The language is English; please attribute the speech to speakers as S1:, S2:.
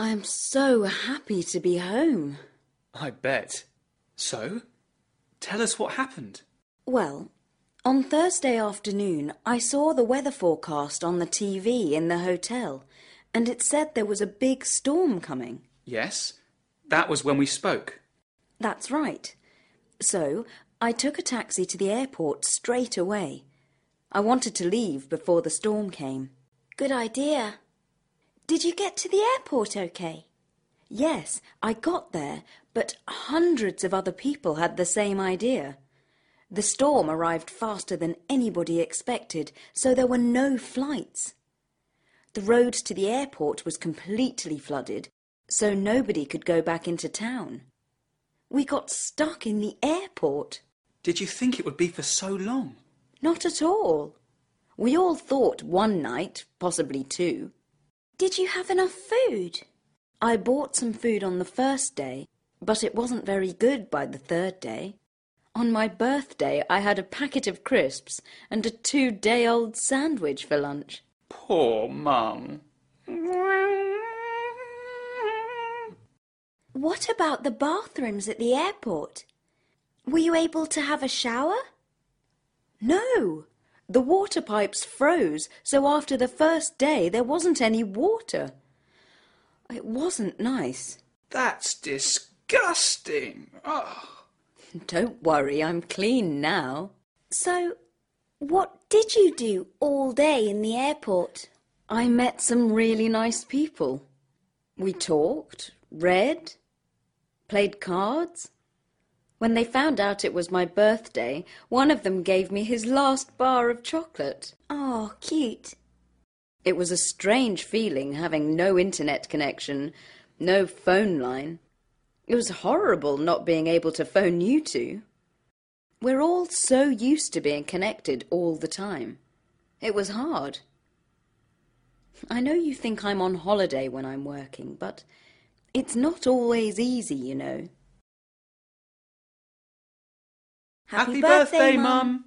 S1: I'm so happy to be home.
S2: I bet. So, tell us what happened.
S1: Well, on Thursday afternoon, I saw the weather forecast on the TV in the hotel, and it said there was a big storm coming.
S2: Yes, that was when we spoke.
S1: That's right. So, I took a taxi to the airport straight away. I wanted to leave before the storm came.
S3: Good idea. Did you get to the airport okay?
S1: Yes, I got there, but hundreds of other people had the same idea. The storm arrived faster than anybody expected, so there were no flights. The road to the airport was completely flooded, so nobody could go back into town. We got stuck in the airport.
S2: Did you think it would be for so long?
S1: Not at all. We all thought one night, possibly two.
S3: Did you have enough food?
S1: I bought some food on the first day, but it wasn't very good by the third day. On my birthday, I had a packet of crisps and a two day old sandwich for lunch.
S2: Poor Mum.
S3: What about the bathrooms at the airport? Were you able to have a shower?
S1: No, the water pipes froze, so after the first day there wasn't any water. It wasn't nice.
S2: That's disgusting. Oh.
S1: Don't worry, I'm clean now.
S3: So, what did you do all day in the airport?
S1: I met some really nice people. We talked, read, played cards. When they found out it was my birthday, one of them gave me his last bar of chocolate.
S3: Oh, cute.
S1: It was a strange feeling having no internet connection, no phone line. It was horrible not being able to phone you two. We're all so used to being connected all the time. It was hard. I know you think I'm on holiday when I'm working, but it's not always easy, you know.
S2: Happy, birthday, Mum.